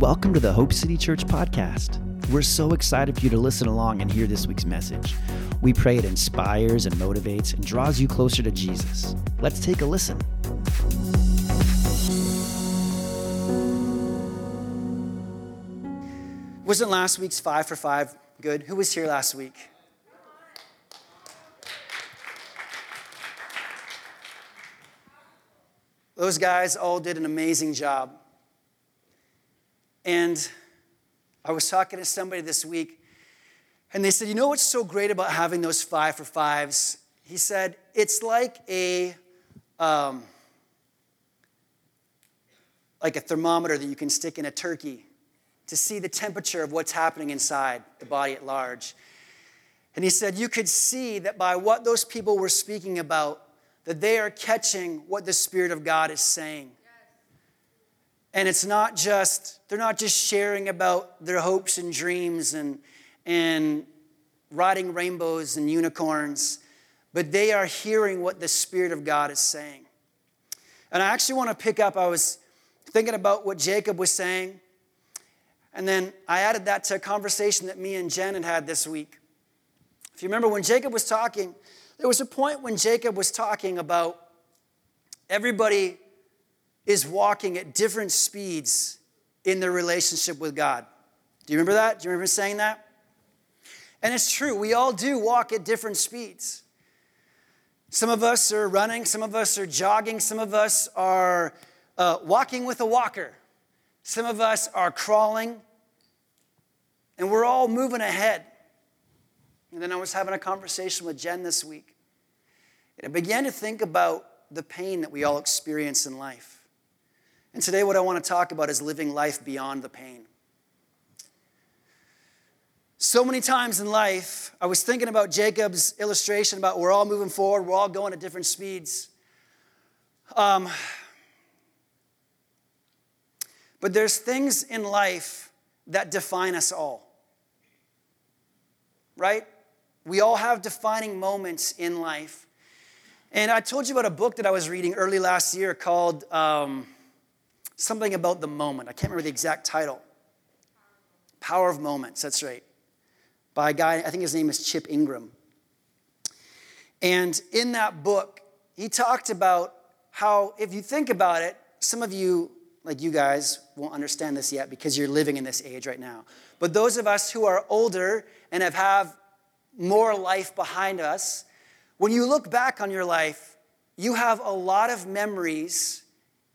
Welcome to the Hope City Church podcast. We're so excited for you to listen along and hear this week's message. We pray it inspires and motivates and draws you closer to Jesus. Let's take a listen. Wasn't last week's five for five good? Who was here last week? Those guys all did an amazing job. And I was talking to somebody this week, and they said, You know what's so great about having those five for fives? He said, It's like a. Um, like a thermometer that you can stick in a turkey to see the temperature of what's happening inside the body at large. And he said, You could see that by what those people were speaking about, that they are catching what the Spirit of God is saying. And it's not just, they're not just sharing about their hopes and dreams and, and riding rainbows and unicorns, but they are hearing what the Spirit of God is saying. And I actually want to pick up, I was thinking about what Jacob was saying, and then I added that to a conversation that me and Jen had had this week. If you remember when Jacob was talking, there was a point when Jacob was talking about everybody is walking at different speeds in their relationship with God. Do you remember that? Do you remember saying that? And it's true, we all do walk at different speeds. Some of us are running, some of us are jogging, some of us are uh, walking with a walker, some of us are crawling, and we're all moving ahead. And then I was having a conversation with Jen this week, and I began to think about the pain that we all experience in life. And today, what I want to talk about is living life beyond the pain. So many times in life, I was thinking about Jacob's illustration about we're all moving forward, we're all going at different speeds. Um, but there's things in life that define us all, right? We all have defining moments in life. And I told you about a book that I was reading early last year called. Um, something about the moment. I can't remember the exact title. Power of Moments, that's right. By a guy, I think his name is Chip Ingram. And in that book, he talked about how, if you think about it, some of you, like you guys, won't understand this yet because you're living in this age right now. But those of us who are older and have, have more life behind us, when you look back on your life, you have a lot of memories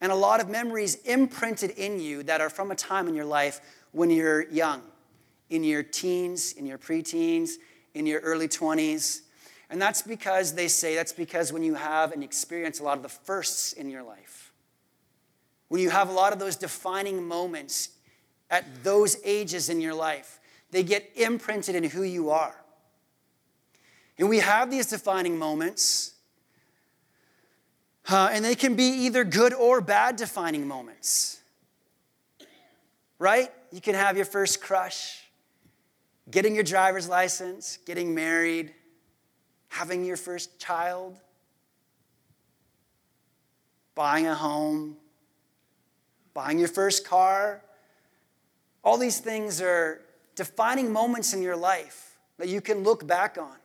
and a lot of memories imprinted in you that are from a time in your life when you're young, in your teens, in your preteens, in your early 20s. And that's because they say that's because when you have and experience a lot of the firsts in your life, when you have a lot of those defining moments at those ages in your life, they get imprinted in who you are. And we have these defining moments uh, and they can be either good or bad defining moments. Right? You can have your first crush, getting your driver's license, getting married, having your first child, buying a home, buying your first car. All these things are defining moments in your life that you can look back on.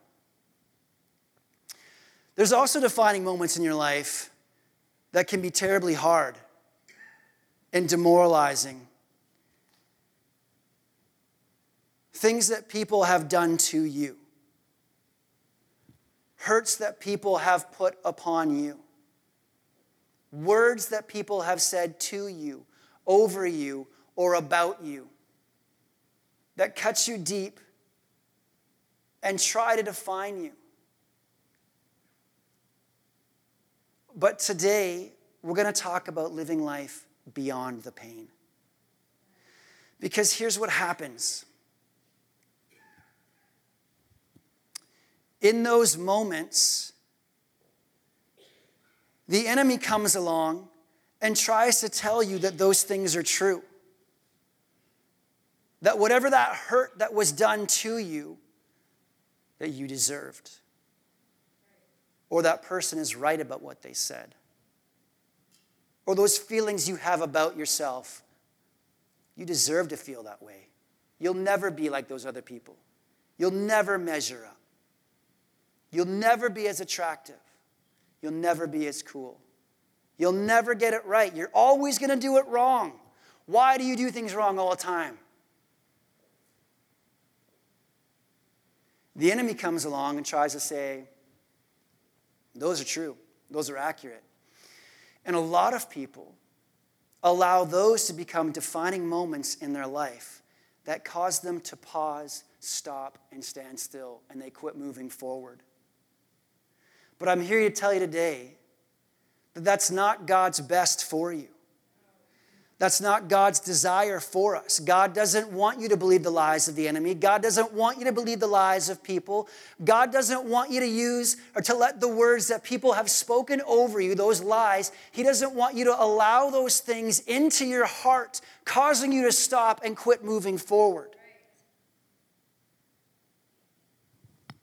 There's also defining moments in your life that can be terribly hard and demoralizing. Things that people have done to you, hurts that people have put upon you, words that people have said to you, over you, or about you that cuts you deep and try to define you. But today, we're going to talk about living life beyond the pain. Because here's what happens in those moments, the enemy comes along and tries to tell you that those things are true. That whatever that hurt that was done to you, that you deserved or that person is right about what they said, or those feelings you have about yourself, You deserve to feel that way. You'll never be like those other people. You'll never measure up. You'll never be as attractive. You'll never be as cool. You'll never get it right. You're always going to do it wrong. Why do you do things wrong all the time? The enemy comes along and tries to say, those are true, those are accurate. And a lot of people allow those to become defining moments in their life that cause them to pause, stop, and stand still, and they quit moving forward. But I'm here to tell you today that that's not God's best for you. That's not God's desire for us. God doesn't want you to believe the lies of the enemy. God doesn't want you to believe the lies of people. God doesn't want you to use or to let the words that people have spoken over you, those lies, He doesn't want you to allow those things into your heart, causing you to stop and quit moving forward.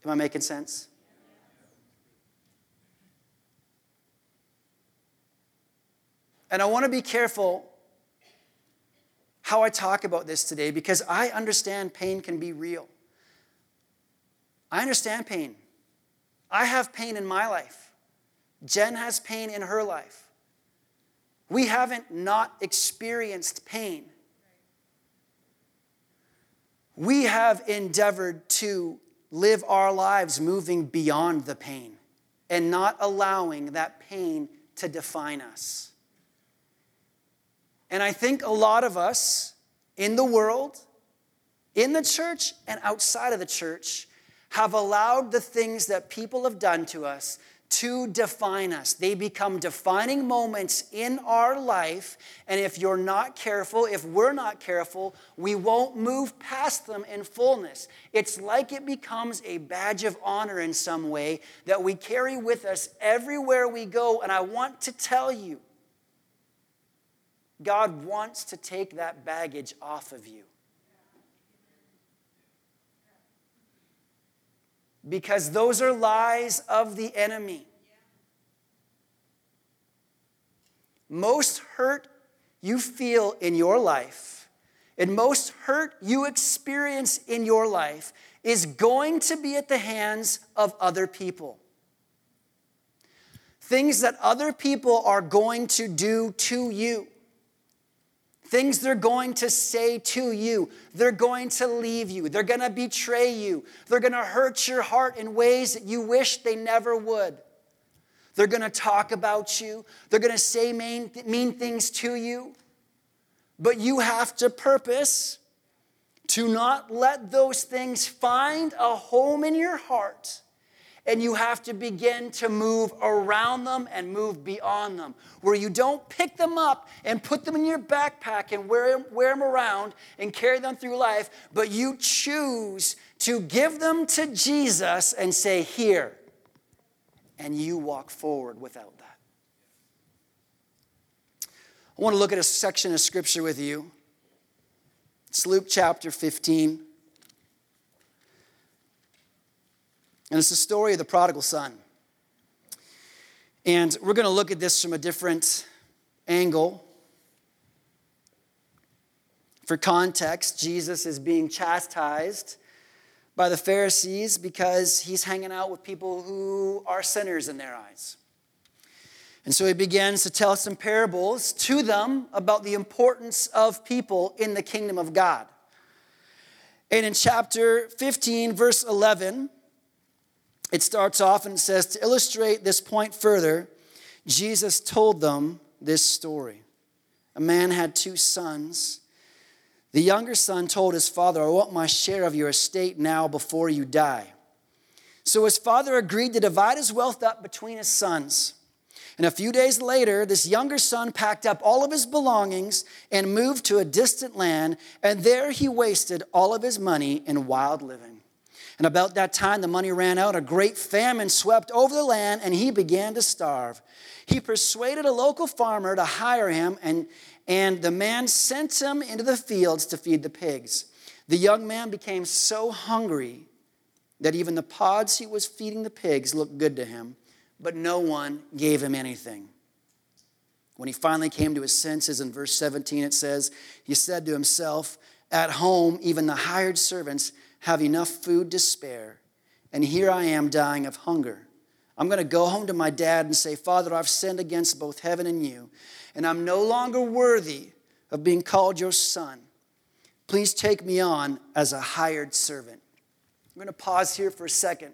Am I making sense? And I want to be careful how I talk about this today because I understand pain can be real. I understand pain. I have pain in my life. Jen has pain in her life. We haven't not experienced pain. We have endeavored to live our lives moving beyond the pain and not allowing that pain to define us. And I think a lot of us in the world, in the church, and outside of the church have allowed the things that people have done to us to define us. They become defining moments in our life. And if you're not careful, if we're not careful, we won't move past them in fullness. It's like it becomes a badge of honor in some way that we carry with us everywhere we go. And I want to tell you God wants to take that baggage off of you. Because those are lies of the enemy. Most hurt you feel in your life, and most hurt you experience in your life, is going to be at the hands of other people. Things that other people are going to do to you things they're going to say to you. They're going to leave you. They're going to betray you. They're going to hurt your heart in ways that you wish they never would. They're going to talk about you. They're going to say mean, mean things to you. But you have to purpose to not let those things find a home in your heart and you have to begin to move around them and move beyond them, where you don't pick them up and put them in your backpack and wear, wear them around and carry them through life, but you choose to give them to Jesus and say, Here. And you walk forward without that. I want to look at a section of scripture with you. It's Luke chapter 15. And it's the story of the prodigal son. And we're going to look at this from a different angle. For context, Jesus is being chastised by the Pharisees because he's hanging out with people who are sinners in their eyes. And so he begins to tell some parables to them about the importance of people in the kingdom of God. And in chapter 15, verse 11, it starts off and it says, To illustrate this point further, Jesus told them this story. A man had two sons. The younger son told his father, I want my share of your estate now before you die. So his father agreed to divide his wealth up between his sons. And a few days later, this younger son packed up all of his belongings and moved to a distant land, and there he wasted all of his money in wild living. And about that time, the money ran out. A great famine swept over the land, and he began to starve. He persuaded a local farmer to hire him, and, and the man sent him into the fields to feed the pigs. The young man became so hungry that even the pods he was feeding the pigs looked good to him, but no one gave him anything. When he finally came to his senses, in verse 17 it says, He said to himself, At home, even the hired servants have enough food to spare, and here I am dying of hunger. I'm going to go home to my dad and say, Father, I've sinned against both heaven and you, and I'm no longer worthy of being called your son. Please take me on as a hired servant. I'm going to pause here for a second.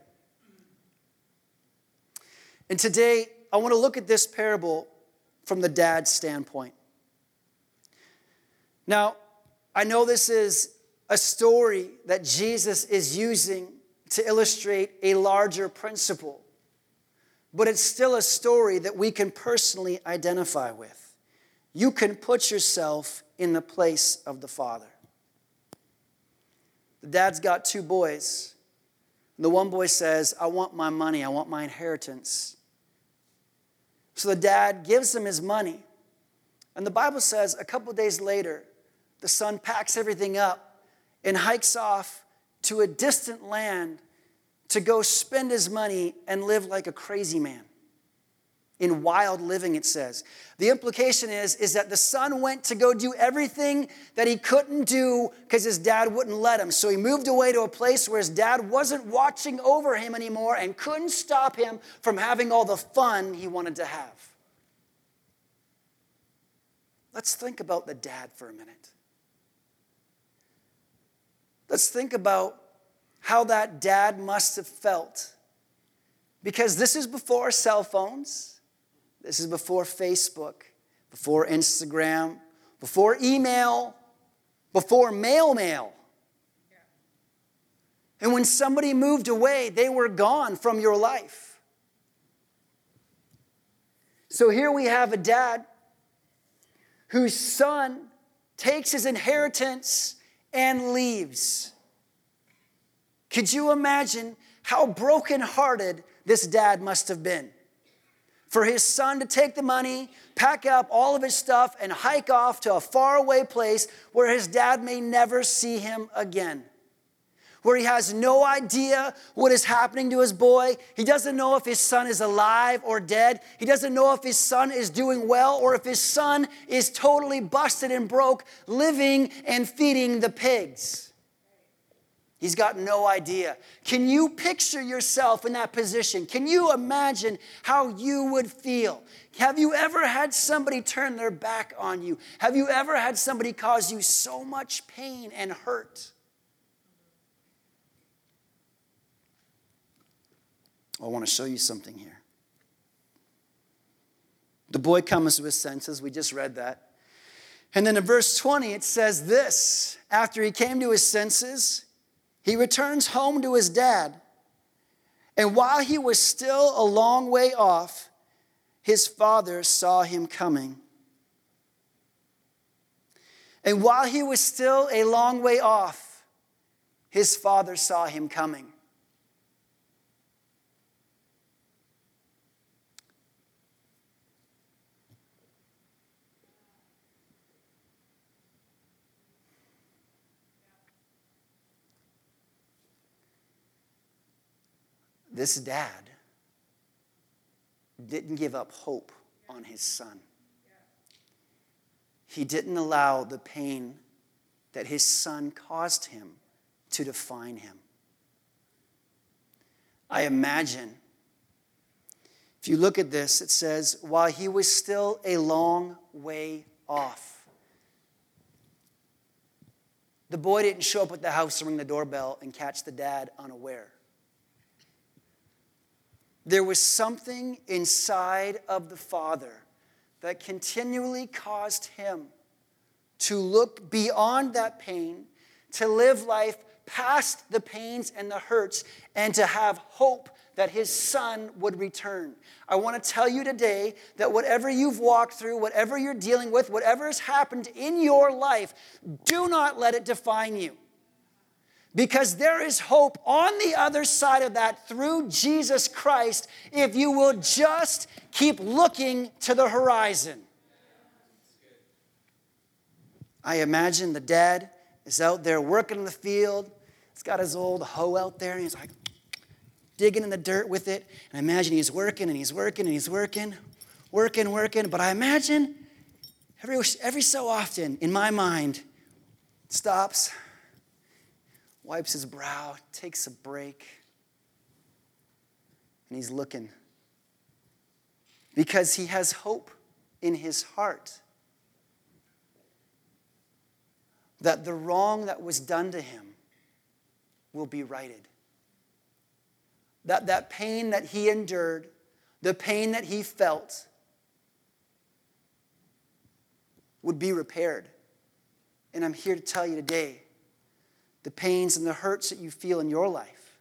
And today, I want to look at this parable from the dad's standpoint. Now, I know this is a story that Jesus is using to illustrate a larger principle, but it's still a story that we can personally identify with. You can put yourself in the place of the father. The dad's got two boys. The one boy says, I want my money, I want my inheritance. So the dad gives him his money. And the Bible says a couple days later, the son packs everything up and hikes off to a distant land to go spend his money and live like a crazy man. In wild living it says. The implication is is that the son went to go do everything that he couldn't do because his dad wouldn't let him. So he moved away to a place where his dad wasn't watching over him anymore and couldn't stop him from having all the fun he wanted to have. Let's think about the dad for a minute let's think about how that dad must have felt because this is before cell phones this is before Facebook, before Instagram, before email, before mail mail. And when somebody moved away, they were gone from your life. So here we have a dad whose son takes his inheritance and leaves. Could you imagine how brokenhearted this dad must have been? for his son to take the money, pack up all of his stuff, and hike off to a faraway place where his dad may never see him again. Where he has no idea what is happening to his boy. He doesn't know if his son is alive or dead. He doesn't know if his son is doing well or if his son is totally busted and broke, living and feeding the pigs. He's got no idea. Can you picture yourself in that position? Can you imagine how you would feel? Have you ever had somebody turn their back on you? Have you ever had somebody cause you so much pain and hurt? I want to show you something here. The boy comes to his senses. We just read that. And then in verse 20, it says this After he came to his senses, he returns home to his dad. And while he was still a long way off, his father saw him coming. And while he was still a long way off, his father saw him coming. This dad didn't give up hope on his son. He didn't allow the pain that his son caused him to define him. I imagine, if you look at this, it says, while he was still a long way off. The boy didn't show up at the house to ring the doorbell and catch the dad unaware. There was something inside of the Father that continually caused him to look beyond that pain, to live life past the pains and the hurts, and to have hope that his son would return. I want to tell you today that whatever you've walked through, whatever you're dealing with, whatever has happened in your life, do not let it define you. Because there is hope on the other side of that through Jesus Christ if you will just keep looking to the horizon. I imagine the dad is out there working in the field. He's got his old hoe out there and he's like digging in the dirt with it. And I imagine he's working and he's working and he's working. working, working. But I imagine every, every so often in my mind, stops, wipes his brow, takes a break, and he's looking because he has hope in his heart that the wrong that was done to him will be righted. That that pain that he endured, the pain that he felt, would be repaired. And I'm here to tell you today the pains and the hurts that you feel in your life.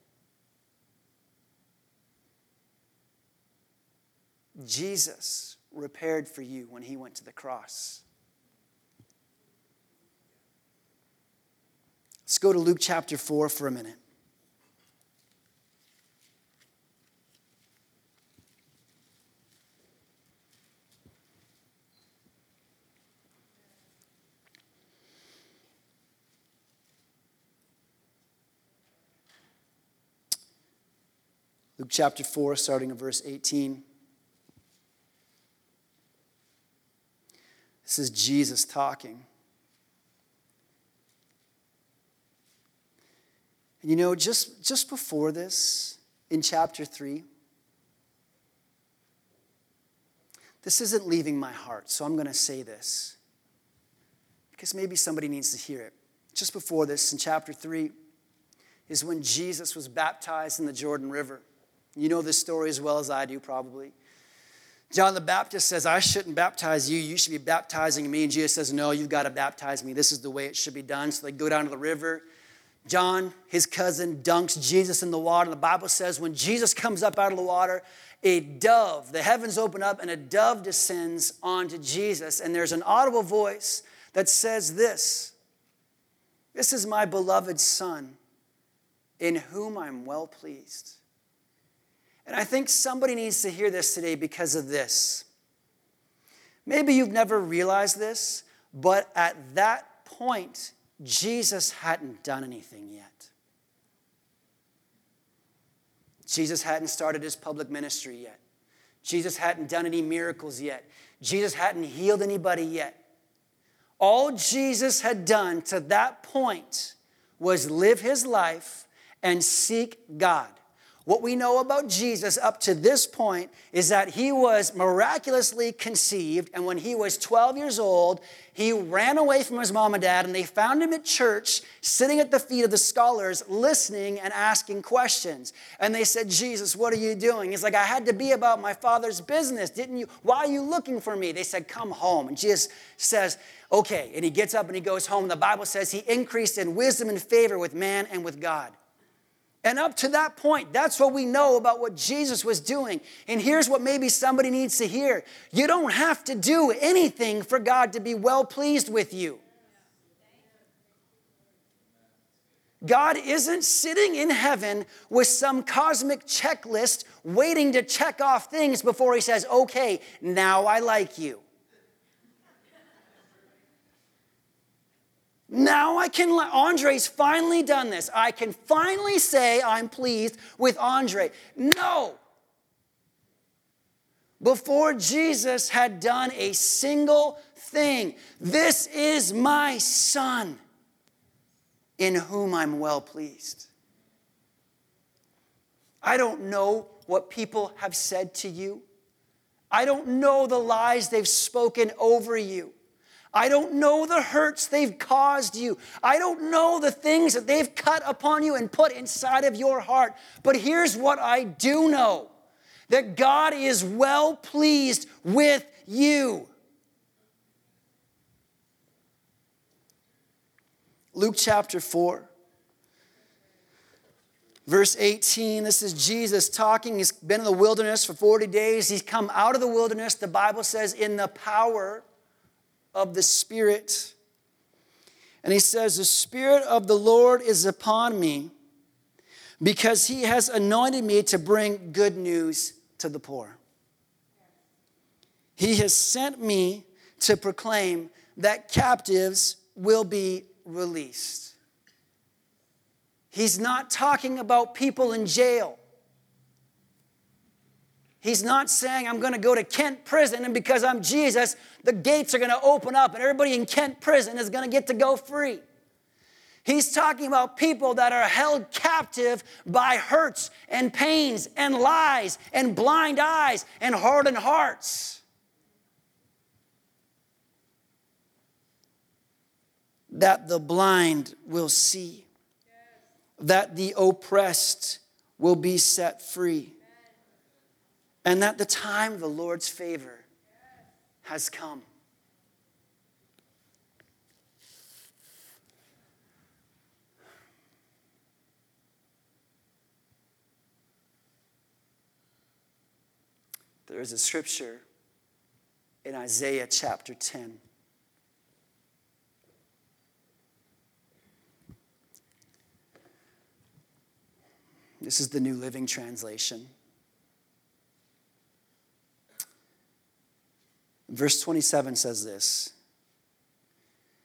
Jesus repaired for you when he went to the cross. Let's go to Luke chapter 4 for a minute. Luke chapter 4, starting in verse 18. This is Jesus talking. And you know, just, just before this, in chapter 3, this isn't leaving my heart, so I'm going to say this because maybe somebody needs to hear it. Just before this, in chapter 3, is when Jesus was baptized in the Jordan River. You know this story as well as I do, probably. John the Baptist says, I shouldn't baptize you. You should be baptizing me. And Jesus says, No, you've got to baptize me. This is the way it should be done. So they go down to the river. John, his cousin, dunks Jesus in the water. The Bible says when Jesus comes up out of the water, a dove, the heavens open up, and a dove descends onto Jesus. And there's an audible voice that says this This is my beloved Son, in whom I'm well pleased. And I think somebody needs to hear this today because of this. Maybe you've never realized this, but at that point, Jesus hadn't done anything yet. Jesus hadn't started his public ministry yet. Jesus hadn't done any miracles yet. Jesus hadn't healed anybody yet. All Jesus had done to that point was live his life and seek God. What we know about Jesus up to this point is that he was miraculously conceived, and when he was 12 years old, he ran away from his mom and dad, and they found him at church, sitting at the feet of the scholars, listening and asking questions. And they said, Jesus, what are you doing? He's like, I had to be about my father's business, didn't you? Why are you looking for me? They said, Come home. And Jesus says, Okay. And he gets up and he goes home. The Bible says he increased in wisdom and favor with man and with God. And up to that point, that's what we know about what Jesus was doing. And here's what maybe somebody needs to hear you don't have to do anything for God to be well pleased with you. God isn't sitting in heaven with some cosmic checklist waiting to check off things before he says, okay, now I like you. Now I can, let Andre's finally done this. I can finally say I'm pleased with Andre. No. Before Jesus had done a single thing, this is my son in whom I'm well pleased. I don't know what people have said to you. I don't know the lies they've spoken over you. I don't know the hurts they've caused you. I don't know the things that they've cut upon you and put inside of your heart. But here's what I do know that God is well pleased with you. Luke chapter 4. Verse 18, this is Jesus talking. He's been in the wilderness for 40 days. He's come out of the wilderness, the Bible says, in the power of the Spirit. And he says, The Spirit of the Lord is upon me because he has anointed me to bring good news to the poor. He has sent me to proclaim that captives will be released. He's not talking about people in jail. He's not saying I'm going to go to Kent prison and because I'm Jesus, the gates are going to open up and everybody in Kent prison is going to get to go free. He's talking about people that are held captive by hurts and pains and lies and blind eyes and hardened hearts. That the blind will see, that the oppressed will be set free, and that the time of the Lord's favor has come. There is a scripture in Isaiah chapter 10. This is the New Living Translation. Verse 27 says this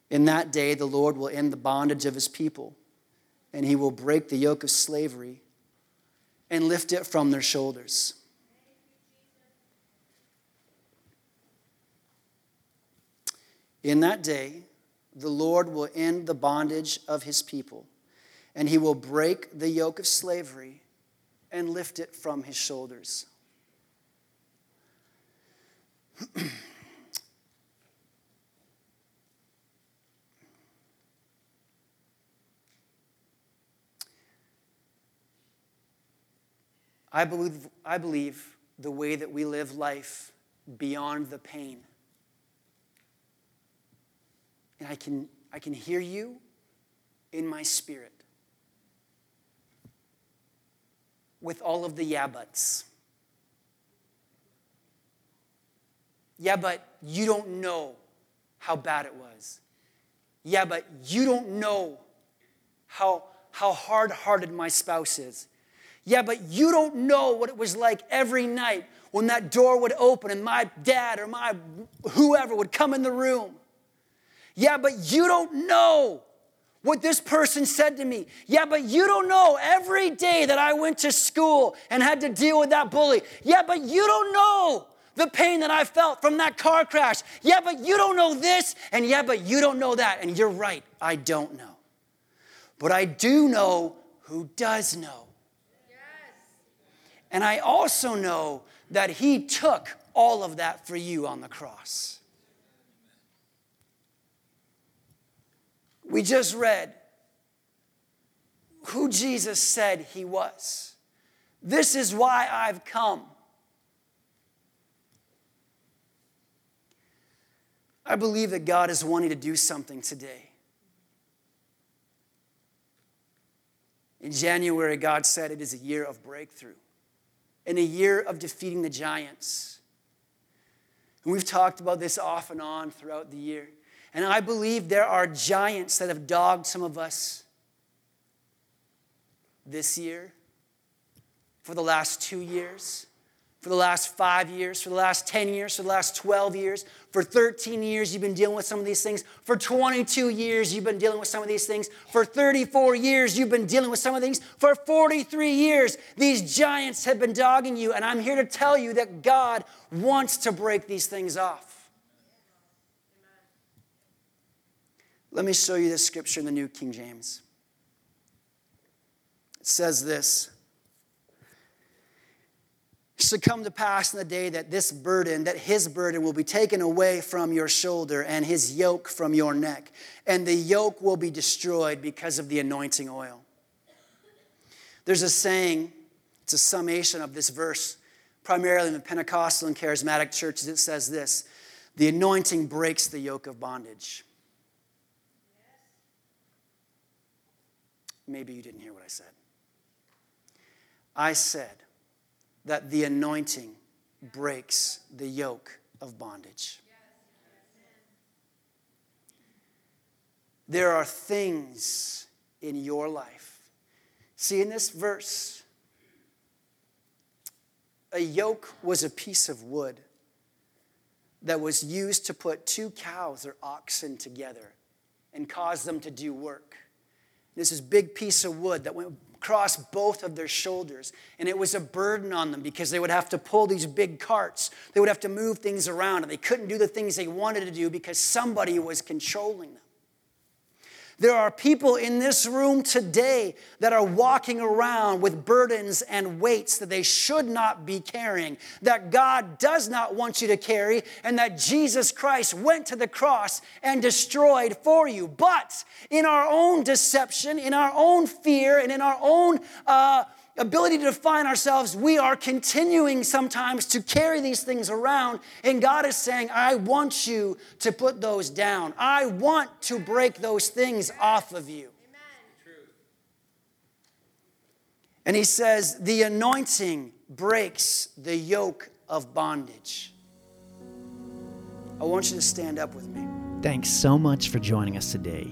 In that day, the Lord will end the bondage of his people, and he will break the yoke of slavery and lift it from their shoulders. In that day, the Lord will end the bondage of his people, and he will break the yoke of slavery and lift it from his shoulders. I believe, I believe the way that we live life beyond the pain and I can, I can hear you in my spirit with all of the yeah buts. Yeah, but you don't know how bad it was. Yeah, but you don't know how, how hard hearted my spouse is. Yeah, but you don't know what it was like every night when that door would open and my dad or my whoever would come in the room yeah, but you don't know what this person said to me. Yeah, but you don't know every day that I went to school and had to deal with that bully. Yeah, but you don't know the pain that I felt from that car crash. Yeah, but you don't know this. And yeah, but you don't know that. And you're right, I don't know. But I do know who does know. And I also know that He took all of that for you on the cross. We just read who Jesus said he was. This is why I've come. I believe that God is wanting to do something today. In January, God said it is a year of breakthrough and a year of defeating the giants. And we've talked about this off and on throughout the year. And I believe there are giants that have dogged some of us this year, for the last two years, for the last five years, for the last 10 years, for the last 12 years. For 13 years, you've been dealing with some of these things. For 22 years, you've been dealing with some of these things. For 34 years, you've been dealing with some of these. Things. For 43 years, these giants have been dogging you. And I'm here to tell you that God wants to break these things off. Let me show you this scripture in the New King James. It says this should come to pass in the day that this burden, that his burden will be taken away from your shoulder and his yoke from your neck, and the yoke will be destroyed because of the anointing oil. There's a saying, it's a summation of this verse, primarily in the Pentecostal and charismatic churches. It says this The anointing breaks the yoke of bondage. Maybe you didn't hear what I said. I said that the anointing breaks the yoke of bondage. There are things in your life. See, in this verse, a yoke was a piece of wood that was used to put two cows or oxen together and cause them to do work. This is big piece of wood that went across both of their shoulders. And it was a burden on them because they would have to pull these big carts. They would have to move things around, and they couldn't do the things they wanted to do because somebody was controlling them. There are people in this room today that are walking around with burdens and weights that they should not be carrying, that God does not want you to carry, and that Jesus Christ went to the cross and destroyed for you. But in our own deception, in our own fear, and in our own uh, ability to define ourselves, we are continuing sometimes to carry these things around. And God is saying, I want you to put those down. I want to break those things off of you. Amen. And he says, the anointing breaks the yoke of bondage. I want you to stand up with me. Thanks so much for joining us today.